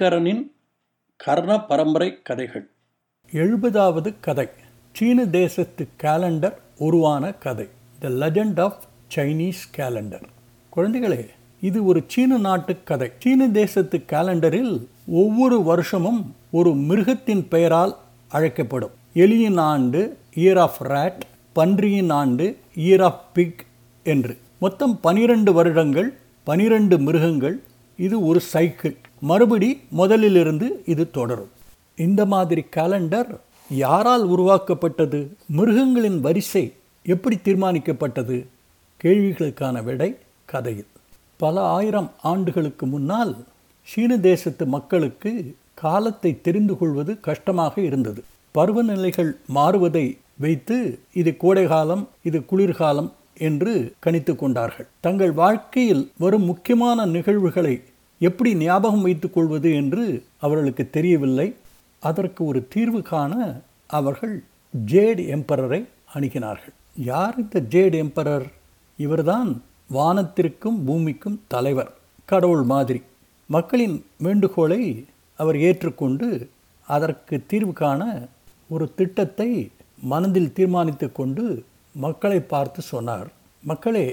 சங்கரனின் கர்ண பரம்பரை கதைகள். எழுபதாவது கதை. சீன தேசத்து கேலண்டர் உருவான கதை. The legend of Chinese calendar குழந்தைகளே இது ஒரு சீன நாட்டு கதை. சீன தேசத்து கேலண்டரில் ஒவ்வொரு வருஷமும் ஒரு மிருகத்தின் பெயரால் அழைக்கப்படும். எலியின் ஆண்டு இயர் ஆஃப் ரேட் பன்றியின் ஆண்டு இயர் ஆஃப் பிக் என்று. மொத்தம் பனிரெண்டு வருடங்கள் பனிரெண்டு மிருகங்கள் இது ஒரு சைக்கிள் மறுபடி முதலிலிருந்து இது தொடரும். இந்த மாதிரி கேலண்டர் யாரால் உருவாக்கப்பட்டது? மிருகங்களின் வரிசை எப்படி தீர்மானிக்கப்பட்டது? கேள்விகளுக்கான விடை கதையில். பல ஆயிரம் ஆண்டுகளுக்கு முன்னால் சீன தேசத்து மக்களுக்கு காலத்தை தெரிந்து கொள்வது கஷ்டமாக இருந்தது. பருவநிலைகள் மாறுவதை வைத்து இது கோடைகாலம் இது குளிர்காலம் என்று கணித்து கொண்டார்கள். தங்கள் வாழ்க்கையில் வரும் முக்கியமான நிகழ்வுகளை எப்படி ஞாபகம் வைத்துக் கொள்வது என்று அவர்களுக்கு தெரியவில்லை. அதற்கு ஒரு தீர்வு காண அவர்கள் ஜேட் எம்பரரை அணுகினார்கள். யார் இந்த ஜேட் எம்பரர்? இவர்தான் வானத்திற்கும் பூமிக்கும் தலைவர் கடவுள் மாதிரி. மக்களின் வேண்டுகோளை அவர் ஏற்றுக்கொண்டு அதற்கு தீர்வு காண ஒரு திட்டத்தை மனதில் தீர்மானித்து கொண்டு மக்களை பார்த்து சொன்னார். மக்களே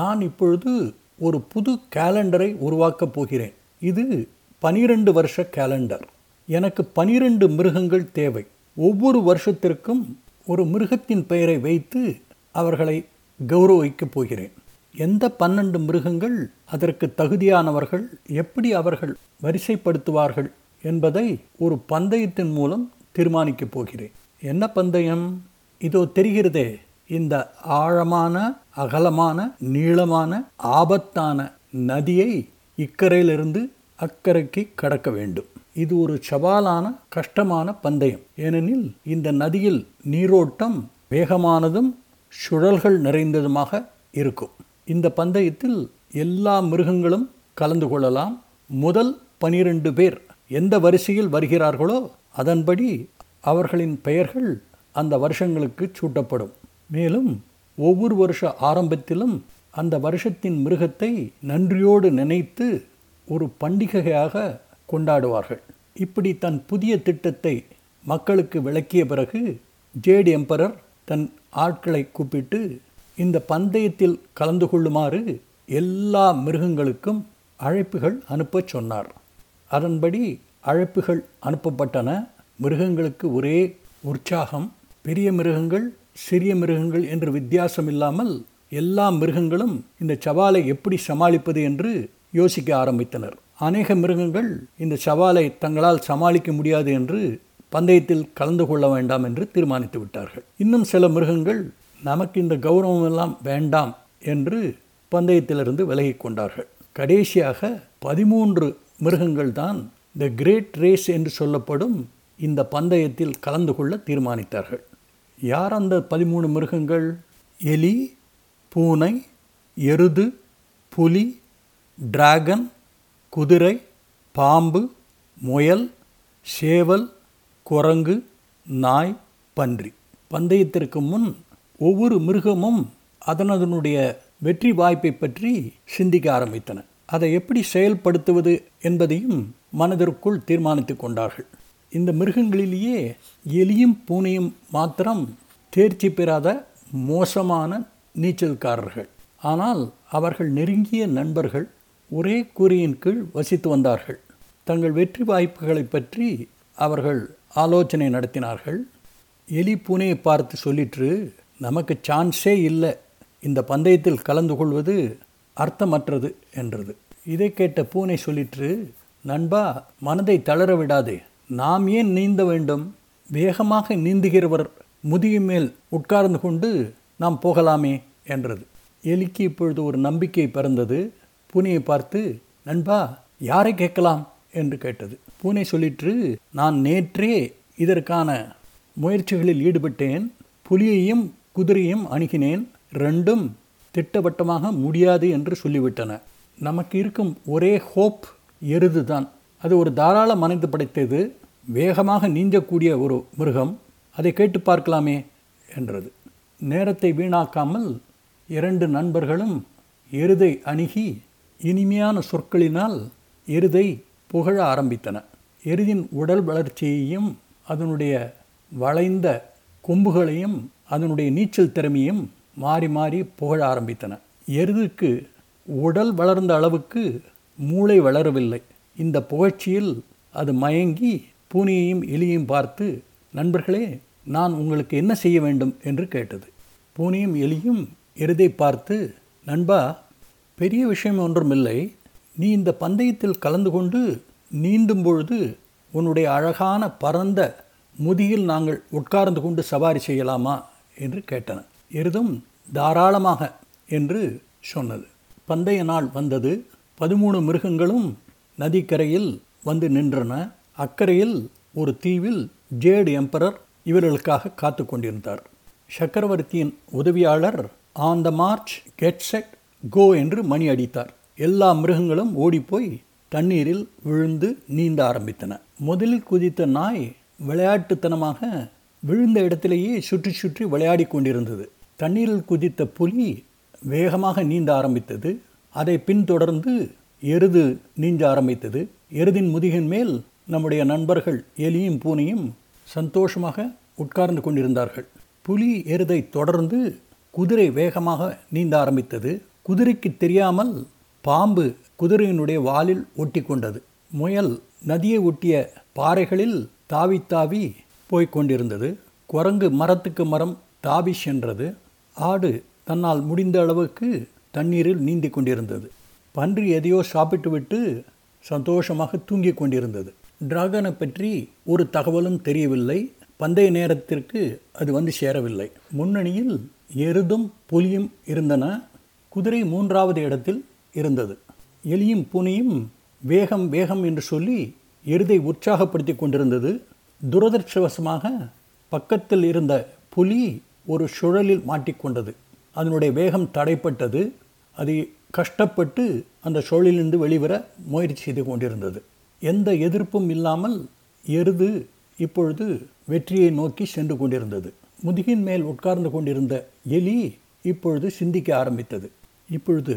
நான் இப்பொழுது ஒரு புது கேலண்டரை உருவாக்கப் போகிறேன். இது பனிரெண்டு வருஷ கேலண்டர் எனக்கு பனிரெண்டு மிருகங்கள் தேவை. ஒவ்வொரு வருஷத்திற்கும் ஒரு மிருகத்தின் பெயரை வைத்து அவர்களை கௌரவிக்கப் போகிறேன். எந்த பன்னெண்டு மிருகங்கள் அதற்கு தகுதியானவர்கள் எப்படி அவர்கள் வரிசைப்படுத்துவார்கள் என்பதை ஒரு பந்தயத்தின் மூலம் தீர்மானிக்கப் போகிறேன். என்ன பந்தயம்? இதோ தெரிகிறதே. இந்த ஆழமான அகலமான நீளமான ஆபத்தான நதியை இக்கரையிலிருந்து அக்கறைக்கு கடக்க வேண்டும். இது ஒரு சவாலான கஷ்டமான பந்தயம். ஏனெனில் இந்த நதியில் நீரோட்டம் வேகமானதும் சுழல்கள் நிறைந்ததுமாக இருக்கும். இந்த பந்தயத்தில் எல்லா மிருகங்களும் கலந்து கொள்ளலாம். முதல் பனிரெண்டு பேர் எந்த வரிசையில் வருகிறார்களோ அதன்படி அவர்களின் பெயர்கள் அந்த வருஷங்களுக்கு சூட்டப்படும். மேலும் ஒவ்வொரு வருஷ ஆரம்பத்திலும் அந்த வருஷத்தின் மிருகத்தை நன்றியோடு நினைத்து ஒரு பண்டிகையாக கொண்டாடுவார்கள். இப்படி தன் புதிய திட்டத்தை மக்களுக்கு விளக்கிய பிறகு ஜேடி எம்பரர் தன் ஆட்களை கூப்பிட்டு இந்த பந்தயத்தில் கலந்து கொள்ளுமாறு எல்லா மிருகங்களுக்கும் அழைப்புகள் அனுப்பச் சொன்னார். அதன்படி அழைப்புகள் அனுப்பப்பட்டன. மிருகங்களுக்கு ஒரே உற்சாகம். பெரிய மிருகங்கள் சிறிய மிருகங்கள் என்று வித்தியாசம் இல்லாமல் எல்லா மிருகங்களும் இந்த சவாலை எப்படி சமாளிப்பது என்று யோசிக்க ஆரம்பித்தனர். அநேக மிருகங்கள் இந்த சவாலை தங்களால் சமாளிக்க முடியாது என்று பந்தயத்தில் கலந்து கொள்ள வேண்டாம் என்று தீர்மானித்து விட்டார்கள். இன்னும் சில மிருகங்கள் நமக்கு இந்த கௌரவம் எல்லாம் வேண்டாம் என்று பந்தயத்திலிருந்து விலகி கொண்டார்கள். கடைசியாக பதிமூன்று மிருகங்கள் தான் த கிரேட் ரேஸ் என்று சொல்லப்படும் இந்த பந்தயத்தில் கலந்து கொள்ள தீர்மானித்தார்கள். யார் அந்த பதிமூணு மிருகங்கள்? எலி பூனை எருது புலி டிராகன் குதிரை பாம்பு முயல் சேவல் குரங்கு நாய் பன்றி. பந்தயத்திற்கு முன் ஒவ்வொரு மிருகமும் அதனதனுடைய வெற்றி வாய்ப்பை பற்றி சிந்திக்க ஆரம்பித்தன. அதை எப்படி செயல்படுத்துவது என்பதையும் மனதிற்குள் தீர்மானித்து கொண்டார்கள். இந்த மிருகங்களிலேயே எலியும் பூனையும் மாத்திரம் தேர்ச்சி பெறாத மோசமான நீச்சல்காரர்கள். ஆனால் அவர்கள் நெருங்கிய நண்பர்கள் ஒரே கூரையின் கீழ் வசித்து வந்தார்கள். தங்கள் வெற்றி வாய்ப்புகளை பற்றி அவர்கள் ஆலோசனை நடத்தினார்கள். எலி பூனையை பார்த்து சொல்லிற்று நமக்கு சான்ஸே இல்லை. இந்த பந்தயத்தில் கலந்து கொள்வது அர்த்தமற்றது என்றது. இதை கேட்ட பூனை சொல்லிற்று நண்பா மனதை தளர விடாதே. நாம் ஏன் நீந்த வேண்டும்? வேகமாக நீந்துகிறவர் முதுகு மேல் உட்கார்ந்து கொண்டு நாம் போகலாமே என்றது. எலிக்கு இப்பொழுது ஒரு நம்பிக்கை பிறந்தது. பூனையை பார்த்து நண்பா யாரை கேட்கலாம்? என்று கேட்டது. பூனை சொல்லிற்று நான் நேற்றே இதற்கான முயற்சிகளில் ஈடுபட்டேன். புலியையும் குதிரையும் அணுகினேன். ரெண்டும் திட்டவட்டமாக முடியாது என்று சொல்லிவிட்டன. நமக்கு இருக்கும் ஒரே ஹோப் எருது தான் அது ஒரு தாராள மனித படைத்தது வேகமாக நீஞ்சக்கூடிய ஒரு மிருகம். அதை கேட்டு பார்க்கலாமே என்றது. நேரத்தை வீணாக்காமல் இரண்டு நண்பர்களும் எருதை அணுகி இனிமையான சொற்களினால் எருதை புகழ ஆரம்பித்தன. எருதின் உடல் வளர்ச்சியையும் அதனுடைய வளைந்த கொம்புகளையும் அதனுடைய நீச்சல் திறமையும் மாறி மாறி புகழ ஆரம்பித்தன. எருதுக்கு உடல் வளர்ந்த அளவுக்கு மூளை வளரவில்லை. இந்த புகழ்ச்சியில் அது மயங்கி பூனையையும் எலியையும் பார்த்து நண்பர்களே நான் உங்களுக்கு என்ன செய்ய வேண்டும்? என்று கேட்டது. பூனையும் எலியும் எருதை பார்த்து நண்பா பெரிய விஷயம் ஒன்றுமில்லை. நீ இந்த பந்தயத்தில் கலந்து கொண்டு நீந்தும் பொழுது உன்னுடைய அழகான பரந்த முதியில் நாங்கள் உட்கார்ந்து கொண்டு சவாரி செய்யலாமா? என்று கேட்டன. எருதும் தாராளமாக என்று சொன்னது. பந்தய நாள் வந்தது. பதிமூணு மிருகங்களும் நதிக்கரையில் வந்து நின்றன. அக்கறையில் ஒரு தீவில் ஜேடு எம்பரர் இவர்களுக்காக காத்து கொண்டிருந்தார். சக்கரவர்த்தியின் உதவியாளர் on the march get set go என்று மணி அடித்தார். எல்லா மிருகங்களும் ஓடிப்போய் தண்ணீரில் விழுந்து நீந்த ஆரம்பித்தன. முதலில் குதித்த நாய் விளையாட்டுத்தனமாக விழுந்த இடத்திலேயே சுற்றி சுற்றி விளையாடி கொண்டிருந்தது. தண்ணீரில் குதித்த புலி வேகமாக நீந்த ஆரம்பித்தது. அதை பின்தொடர்ந்து எருது நீஞ்ச ஆரம்பித்தது. எருதின் முதுகின் மேல் நம்முடைய நண்பர்கள் எலியும் பூனையும் சந்தோஷமாக உட்கார்ந்து கொண்டிருந்தார்கள். புலி எருதை தொடர்ந்து குதிரை வேகமாக நீந்த ஆரம்பித்தது. குதிரைக்கு தெரியாமல் பாம்பு குதிரையினுடைய வாலில் ஒட்டி கொண்டது முயல் நதியை ஒட்டிய பாறைகளில் தாவி தாவி போய்க் கொண்டிருந்தது. குரங்கு மரத்துக்கு மரம் தாவி சென்றது. ஆடு தன்னால் முடிந்த அளவுக்கு தண்ணீரில் நீந்தி கொண்டிருந்தது. பன்றி எதையோ சாப்பிட்டுவிட்டு சந்தோஷமாக தூங்கிக் கொண்டிருந்தது. டிராகனை பற்றி ஒரு தகவலும் தெரியவில்லை. பந்தய நேரத்திற்கு அது வந்து சேரவில்லை. முன்னணியில் எருதும் புலியும் இருந்தன. குதிரை மூன்றாவது இடத்தில் இருந்தது. எலியும் பூனையும் வேகம் வேகம் என்று சொல்லி எருதை உற்சாகப்படுத்தி கொண்டிருந்தது. துரதிருஷ்டவசமாக பக்கத்தில் இருந்த புலி ஒரு சுழலில் மாட்டிக்கொண்டது அதனுடைய வேகம் தடைப்பட்டது. அது கஷ்டப்பட்டு அந்த சோழிலிருந்து வெளிவர முயற்சி செய்து கொண்டிருந்தது. எந்த எதிர்ப்பும் இல்லாமல் எருது இப்பொழுது வெற்றியை நோக்கி சென்று கொண்டிருந்தது. முதுகின் மேல் உட்கார்ந்து கொண்டிருந்த எலி இப்பொழுது சிந்திக்க ஆரம்பித்தது. இப்பொழுது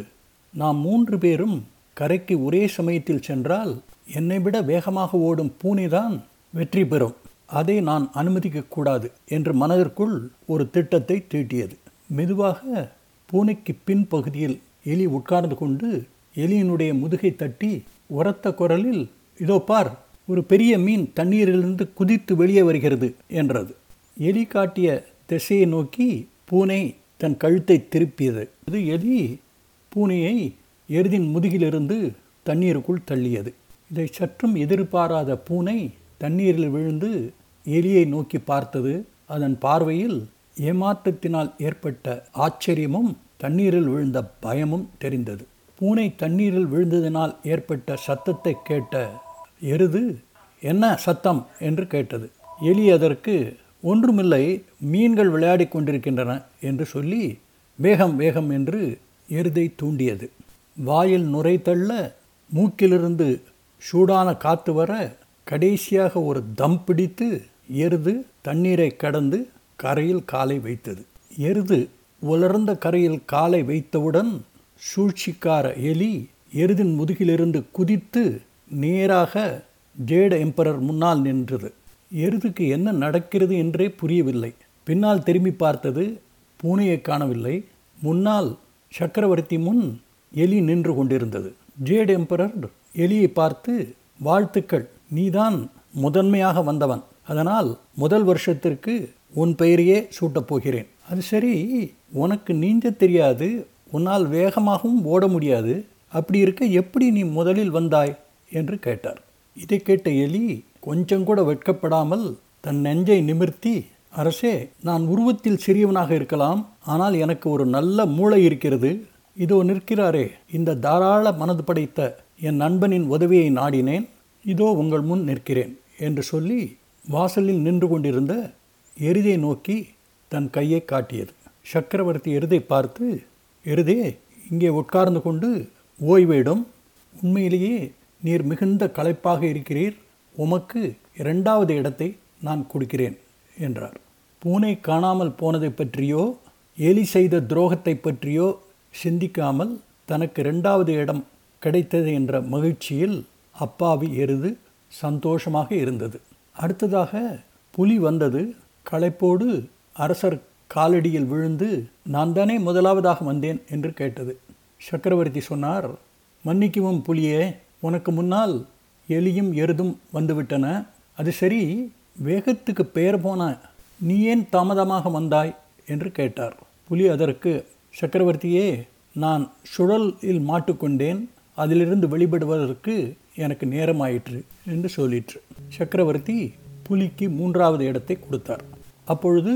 நாம் மூன்று பேரும் கரைக்கு ஒரே சமயத்தில் சென்றால் என்னை விட வேகமாக ஓடும் பூனைதான் வெற்றி பெறும். அதை நான் அனுமதிக்கக்கூடாது என்று மனதிற்குள் ஒரு திட்டத்தை தீட்டியது. மெதுவாக பூனைக்கு பின்பகுதியில் எலி உட்கார்ந்து கொண்டு எலியினுடைய முதுகை தட்டி உரத்த குரலில் இதோ பார் ஒரு பெரிய மீன் தண்ணீரிலிருந்து குதித்து வெளியே வருகிறது என்றது. எலி காட்டிய திசையை நோக்கி பூனை தன் கழுத்தை திருப்பியது. இது எலி பூனையை எருதின் முதுகிலிருந்து தண்ணீருக்குள் தள்ளியது. இதை சற்றும் எதிர்பாராத பூனை தண்ணீரில் விழுந்து எலியை நோக்கி பார்த்தது. அதன் பார்வையில் ஏமாற்றத்தினால் ஏற்பட்ட ஆச்சரியமும் தண்ணீரில் விழுந்த பயமும் தெரிந்தது. பூனை தண்ணீரில் விழுந்ததினால் ஏற்பட்ட சத்தத்தை கேட்ட எருது என்ன சத்தம்? என்று கேட்டது. எலி அதற்கு ஒன்றுமில்லை மீன்கள் விளையாடி கொண்டிருக்கின்றன என்று சொல்லி வேகம் வேகம் என்று எருதை தூண்டியது. வாயில் நுரை தள்ள மூக்கிலிருந்து சூடான காத்து வர கடைசியாக ஒரு தம் பிடித்து எருது தண்ணீரை கடந்து கரையில் காலை வைத்தது. எருது உலர்ந்த கரையில் காலை வைத்தவுடன் சூழ்ச்சிக்கார எலி எருதின் முதுகிலிருந்து குதித்து நேராக ஜேட எம்பரர் முன்னால் நின்றது. எருதுக்கு என்ன நடக்கிறது என்றே புரியவில்லை. பின்னால் திரும்பி பார்த்தது பூனையை காணவில்லை. முன்னால் சக்கரவர்த்தி முன் எலி நின்று கொண்டிருந்தது. ஜேட் எம்பரர் எலியை பார்த்து வாழ்த்துக்கள். நீதான் முதன்மையாக வந்தவன். அதனால் முதல் வருஷத்திற்கு உன் பெயரையே சூட்டப் போகிறேன். அது சரி உனக்கு நீஞ்ச தெரியாது உன்னால் வேகமாகவும் ஓட முடியாது. அப்படி இருக்க எப்படி நீ முதலில் வந்தாய்? என்று கேட்டார். இதை கேட்ட எலி கொஞ்சம் கூட வெட்கப்படாமல் தன் நெஞ்சை நிமிர்த்தி அரசே நான் உருவத்தில் சிறியவனாக இருக்கலாம் ஆனால் எனக்கு ஒரு நல்ல மூளை இருக்கிறது. இதோ நிற்கிறாரே இந்த தாராள மனது படைத்த என் நண்பனின் உதவியை நாடினேன். இதோ உங்கள் முன் நிற்கிறேன் என்று சொல்லி வாசலில் நின்று கொண்டிருந்த எரிதை நோக்கி தன் கையை காட்டியது. சக்கரவர்த்தி எருதை பார்த்து எருதே இங்கே உட்கார்ந்து கொண்டு ஓய்வேடும். உண்மையிலேயே நீர் மிகுந்த களைப்பாக இருக்கிறீர். உமக்கு இரண்டாவது இடத்தை நான் கொடுக்கிறேன் என்றார். பூனை காணாமல் போனதை பற்றியோ எலி செய்த துரோகத்தை பற்றியோ சிந்திக்காமல் தனக்கு இரண்டாவது இடம் கிடைத்தது என்ற மகிழ்ச்சியில் அப்பாவி எருது சந்தோஷமாக இருந்தது. அடுத்ததாக புலி வந்தது. களைப்போடு அரசர் காலடியில் விழுந்து நான் தானே முதலாவதாக வந்தேன் என்று கேட்டது. சக்கரவர்த்தி சொன்னார் மன்னிக்கவும் புலியே உனக்கு முன்னால் எலியும் எருதும் வந்துவிட்டன. அது சரி வேகத்துக்கு பெயர் போன நீ ஏன் தாமதமாக வந்தாய்? என்று கேட்டார். புலி அதற்கு சக்கரவர்த்தியே நான் சுழலில் மாட்டுக்கொண்டேன் அதிலிருந்து வெளிப்படுவதற்கு எனக்கு நேரமாயிற்று என்று சொல்லிற்று. சக்கரவர்த்தி புலிக்கு மூன்றாவது இடத்தை கொடுத்தார். அப்பொழுது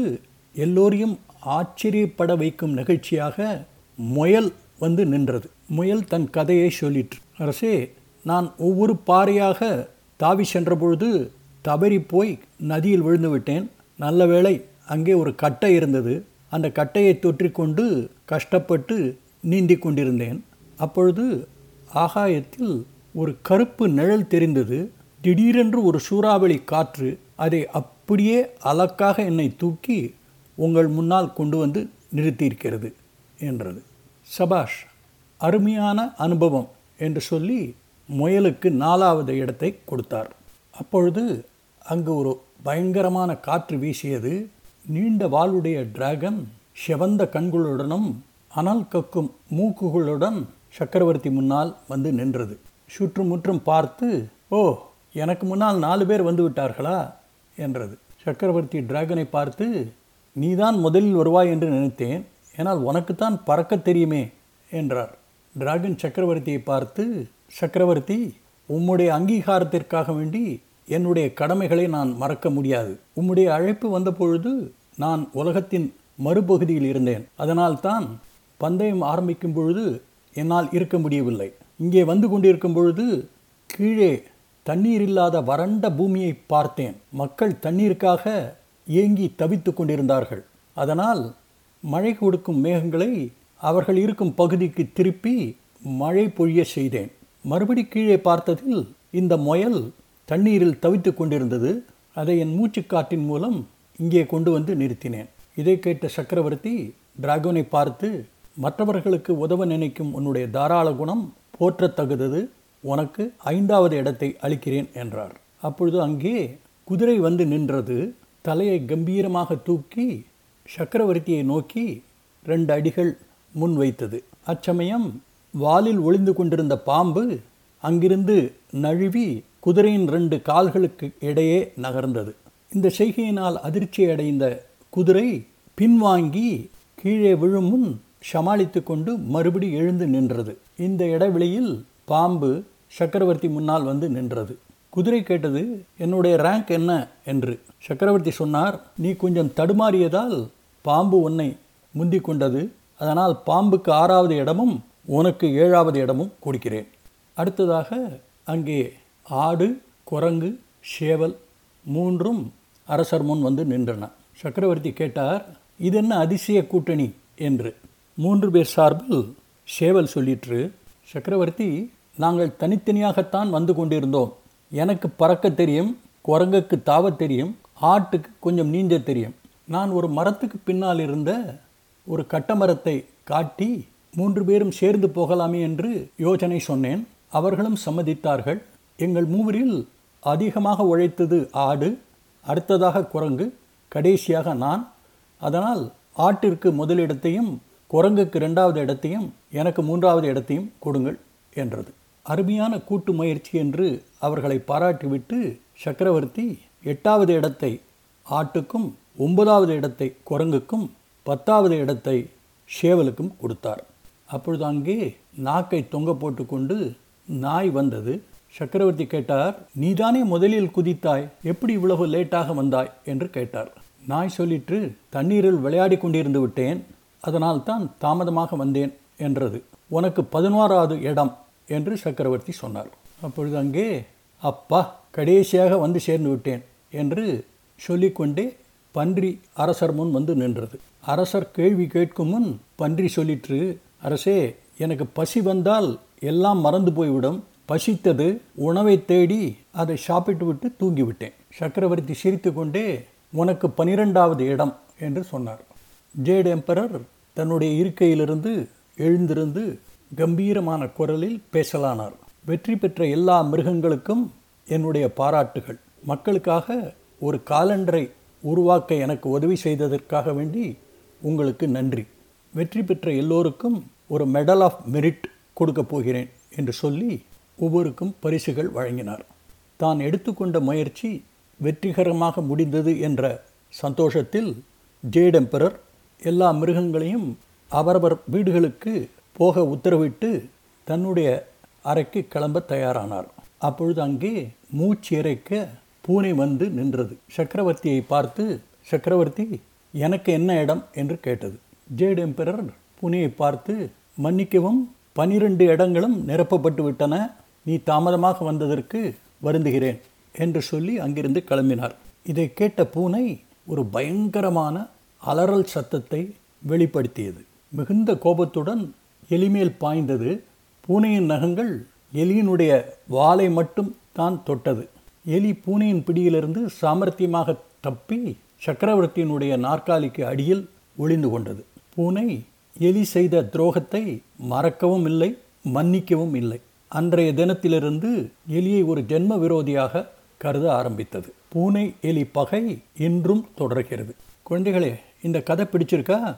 எல்லோரையும் ஆச்சரியப்பட வைக்கும் நிகழ்ச்சியாக முயல் வந்து நின்றது. முயல் தன் கதையை சொல்லிற்று. அரசே நான் ஒவ்வொரு பாறையாக தாவி சென்றபொழுது தவறி போய் நதியில் விழுந்து விட்டேன். நல்ல வேளை அங்கே ஒரு கட்டை இருந்தது. அந்த கட்டையை தொற்றிக்கொண்டு கஷ்டப்பட்டு நீந்தி கொண்டிருந்தேன். அப்பொழுது ஆகாயத்தில் ஒரு கருப்பு நிழல் தெரிந்தது. திடீரென்று ஒரு சூறாவளி காற்று அதை அப்படியே அலக்காக என்னை தூக்கி உங்கள் முன்னால் கொண்டு வந்து நிறுத்தியிருக்கிறது என்றது. சபாஷ் அருமையான அனுபவம் என்று சொல்லி முயலுக்கு நாலாவது இடத்தை கொடுத்தார். அப்பொழுது அங்கு ஒரு பயங்கரமான காற்று வீசியது. நீண்ட வாளுடைய டிராகன் செவந்த கண்களுடனும் அனல் கக்கும் மூக்குகளுடன் சக்கரவர்த்தி முன்னால் வந்து நின்றது. சுற்றுமுற்றும் பார்த்து ஓ எனக்கு முன்னால் நாலு பேர் வந்து விட்டார்களா? என்றது. சக்கரவர்த்தி டிராகனை பார்த்து நீதான் முதலில் வருவாய் என்று நினைத்தேன். ஏனால் உனக்குத்தான் பறக்க தெரியுமே என்றார். டிராகன் சக்கரவர்த்தியை பார்த்து சக்கரவர்த்தி உம்முடைய அங்கீகாரத்திற்காக வேண்டி என்னுடைய கடமைகளை நான் மறக்க முடியாது. உம்முடைய அழைப்பு வந்தபொழுது நான் உலகத்தின் மறுபகுதியில் இருந்தேன். அதனால்தான் பந்தயம் ஆரம்பிக்கும் பொழுது என்னால் இருக்க முடியவில்லை. இங்கே வந்து கொண்டிருக்கும் பொழுது கீழே தண்ணீர் இல்லாத வறண்ட பூமியை பார்த்தேன். மக்கள் தண்ணீருக்காக ஏங்கி தவித்து கொண்டிருந்தார்கள். அதனால் மழை கொடுக்கும் மேகங்களை அவர்கள் இருக்கும் பகுதிக்கு திருப்பி மழை பொழிய செய்தேன். மறுபடி கீழே பார்த்ததில் இந்த முயல் தண்ணீரில் தவித்து கொண்டிருந்தது. அதை என் மூச்சுக்காற்றின் மூலம் இங்கே கொண்டு வந்து நிறுத்தினேன். இதை கேட்ட சக்கரவர்த்தி டிராகனை பார்த்து மற்றவர்களுக்கு உதவ நினைக்கும் உன்னுடைய தாராள குணம் போற்றத்தகுதது உனக்கு ஐந்தாவது இடத்தை அளிக்கிறேன் என்றார். அப்பொழுது அங்கே குதிரை வந்து நின்றது. தலையை கம்பீரமாக தூக்கி சக்கரவர்த்தியை நோக்கி ரெண்டு அடிகள் முன் வைத்தது. அச்சமயம் வாலில் ஒளிந்து கொண்டிருந்த பாம்பு அங்கிருந்து நழுவி குதிரையின் ரெண்டு கால்களுக்கு இடையே நகர்ந்தது. இந்த செய்கையினால் அதிர்ச்சி அடைந்த குதிரை பின்வாங்கி கீழே விழும் முன் சமாளித்து கொண்டு மறுபடி எழுந்து நின்றது. இந்த இடைவெளியில் பாம்பு சக்கரவர்த்தி முன்னால் வந்து நின்றது. குதிரை கேட்டது என்னுடைய ரேங்க் என்ன? என்று. சக்கரவர்த்தி சொன்னார் நீ கொஞ்சம் தடுமாறியதால் பாம்பு உன்னை முந்தி கொண்டது. அதனால் பாம்புக்கு ஆறாவது இடமும் உனக்கு ஏழாவது இடமும் கொடுக்கிறேன். அடுத்ததாக அங்கே ஆடு குரங்கு சேவல் மூன்றும் அரசர் முன் வந்து நின்றன. சக்கரவர்த்தி கேட்டார் இது என்ன அதிசய கூட்டணி? என்று. மூன்று பேர் சார்பில் சேவல் சொல்லிற்று. சக்கரவர்த்தி நாங்கள் தனித்தனியாகத்தான் வந்து கொண்டிருந்தோம். எனக்கு பறக்க தெரியும் குரங்குக்கு தாவ தெரியும் ஆட்டுக்கு கொஞ்சம் நீஞ்ச தெரியும். நான் ஒரு மரத்துக்கு பின்னால் இருந்த ஒரு கட்டமரத்தை காட்டி மூன்று பேரும் சேர்ந்து போகலாமே என்று யோசனை சொன்னேன். அவர்களும் சம்மதித்தார்கள். எங்கள் மூவரில் அதிகமாக உழைத்தது ஆடு அடுத்ததாக குரங்கு கடைசியாக நான். அதனால் ஆட்டிற்கு முதலிடத்தையும் குரங்குக்கு ரெண்டாவது இடத்தையும் எனக்கு மூன்றாவது இடத்தையும் கொடுங்கள் என்றது. அருமையான கூட்டு முயற்சி என்று அவர்களை பாராட்டிவிட்டு சக்கரவர்த்தி எட்டாவது இடத்தை ஆட்டுக்கும் ஒன்பதாவது இடத்தை குரங்குக்கும் பத்தாவது இடத்தை சேவலுக்கும் கொடுத்தார். அப்பொழுது அங்கே நாக்கை தொங்க போட்டுக்கொண்டு நாய் வந்தது. சக்கரவர்த்தி கேட்டார் நீதானே முதலில் குதித்தாய்? எப்படி இவ்வளவு லேட்டாக வந்தாய்? என்று கேட்டார். நாய் சொல்லிற்று தண்ணீரில் விளையாடி கொண்டிருந்து விட்டேன். அதனால் தான் தாமதமாக வந்தேன் என்றது. உனக்கு பதினோராவது இடம் என்று சக்கரவர்த்தி சொன்னார். அப்பொழுது அங்கே அப்பா கடைசியாக வந்து சேர்ந்து விட்டேன் என்று சொல்லிக்கொண்டே பன்றி அரசர் முன் வந்து நின்றது. அரசர் கேள்வி கேட்கும் முன் பன்றி சொல்லிற்று அரசே எனக்கு பசி வந்தால் எல்லாம் மறந்து போய்விடும். பசித்தது உணவை தேடி அதை சாப்பிட்டு விட்டு தூங்கிவிட்டேன். சக்கரவர்த்தி சிரித்து கொண்டே உனக்கு பனிரெண்டாவது இடம் என்று சொன்னார். ஜேட் எம்பரர் தன்னுடைய இருக்கையிலிருந்து எழுந்திருந்து கம்பீரமான குரலில் பேசலானார். வெற்றி பெற்ற எல்லா மிருகங்களுக்கும் என்னுடைய பாராட்டுகள். மக்களுக்காக ஒரு காலண்டரை உருவாக்க எனக்கு உதவி செய்ததற்காக வேண்டி உங்களுக்கு நன்றி. வெற்றி பெற்ற எல்லோருக்கும் ஒரு மெடல் ஆஃப் மெரிட் கொடுக்கப் போகிறேன் என்று சொல்லி ஒவ்வொருக்கும் பரிசுகள் வழங்கினார். தான் எடுத்துக்கொண்ட முயற்சி வெற்றிகரமாக முடிந்தது என்ற சந்தோஷத்தில் ஜேடெம்பரர் எல்லா மிருகங்களையும் அவரவர் வீடுகளுக்கு போக உத்தரவிட்டு தன்னுடைய அறைக்கு கிளம்ப தயாரானார். அப்பொழுது அங்கே மூச்சு இறைக்க பூனை வந்து நின்றது. சக்கரவர்த்தியை பார்த்து சக்கரவர்த்தி எனக்கு என்ன இடம்? என்று கேட்டது. ஜேடு எம்பரர் பூனையை பார்த்து மன்னிக்கவும் பனிரெண்டு இடங்களும் நிரப்பப்பட்டு விட்டன. நீ தாமதமாக வந்ததற்கு வருந்துகிறேன் என்று சொல்லி அங்கிருந்து கிளம்பினார். இதை கேட்ட பூனை ஒரு பயங்கரமான அலறல் சத்தத்தை வெளிப்படுத்தியது. மிகுந்த கோபத்துடன் எலிமேல் பாய்ந்தது. பூனையின் நகங்கள் எலியினுடைய வாலை மட்டும் தான் தொட்டது. எலி பூனையின் பிடியிலிருந்து சாமர்த்தியமாக தப்பி சக்கரவர்த்தியினுடைய நாற்காலிக்கு அடியில் ஒளிந்து கொண்டது. பூனை எலி செய்த துரோகத்தை மறக்கவும் இல்லை மன்னிக்கவும் இல்லை. அன்றைய தினத்திலிருந்து எலியை ஒரு ஜென்ம விரோதியாக கருத ஆரம்பித்தது. பூனை எலி பகை இன்றும் தொடர்கிறது. குழந்தைகளே இந்த கதை பிடிச்சிருக்கா?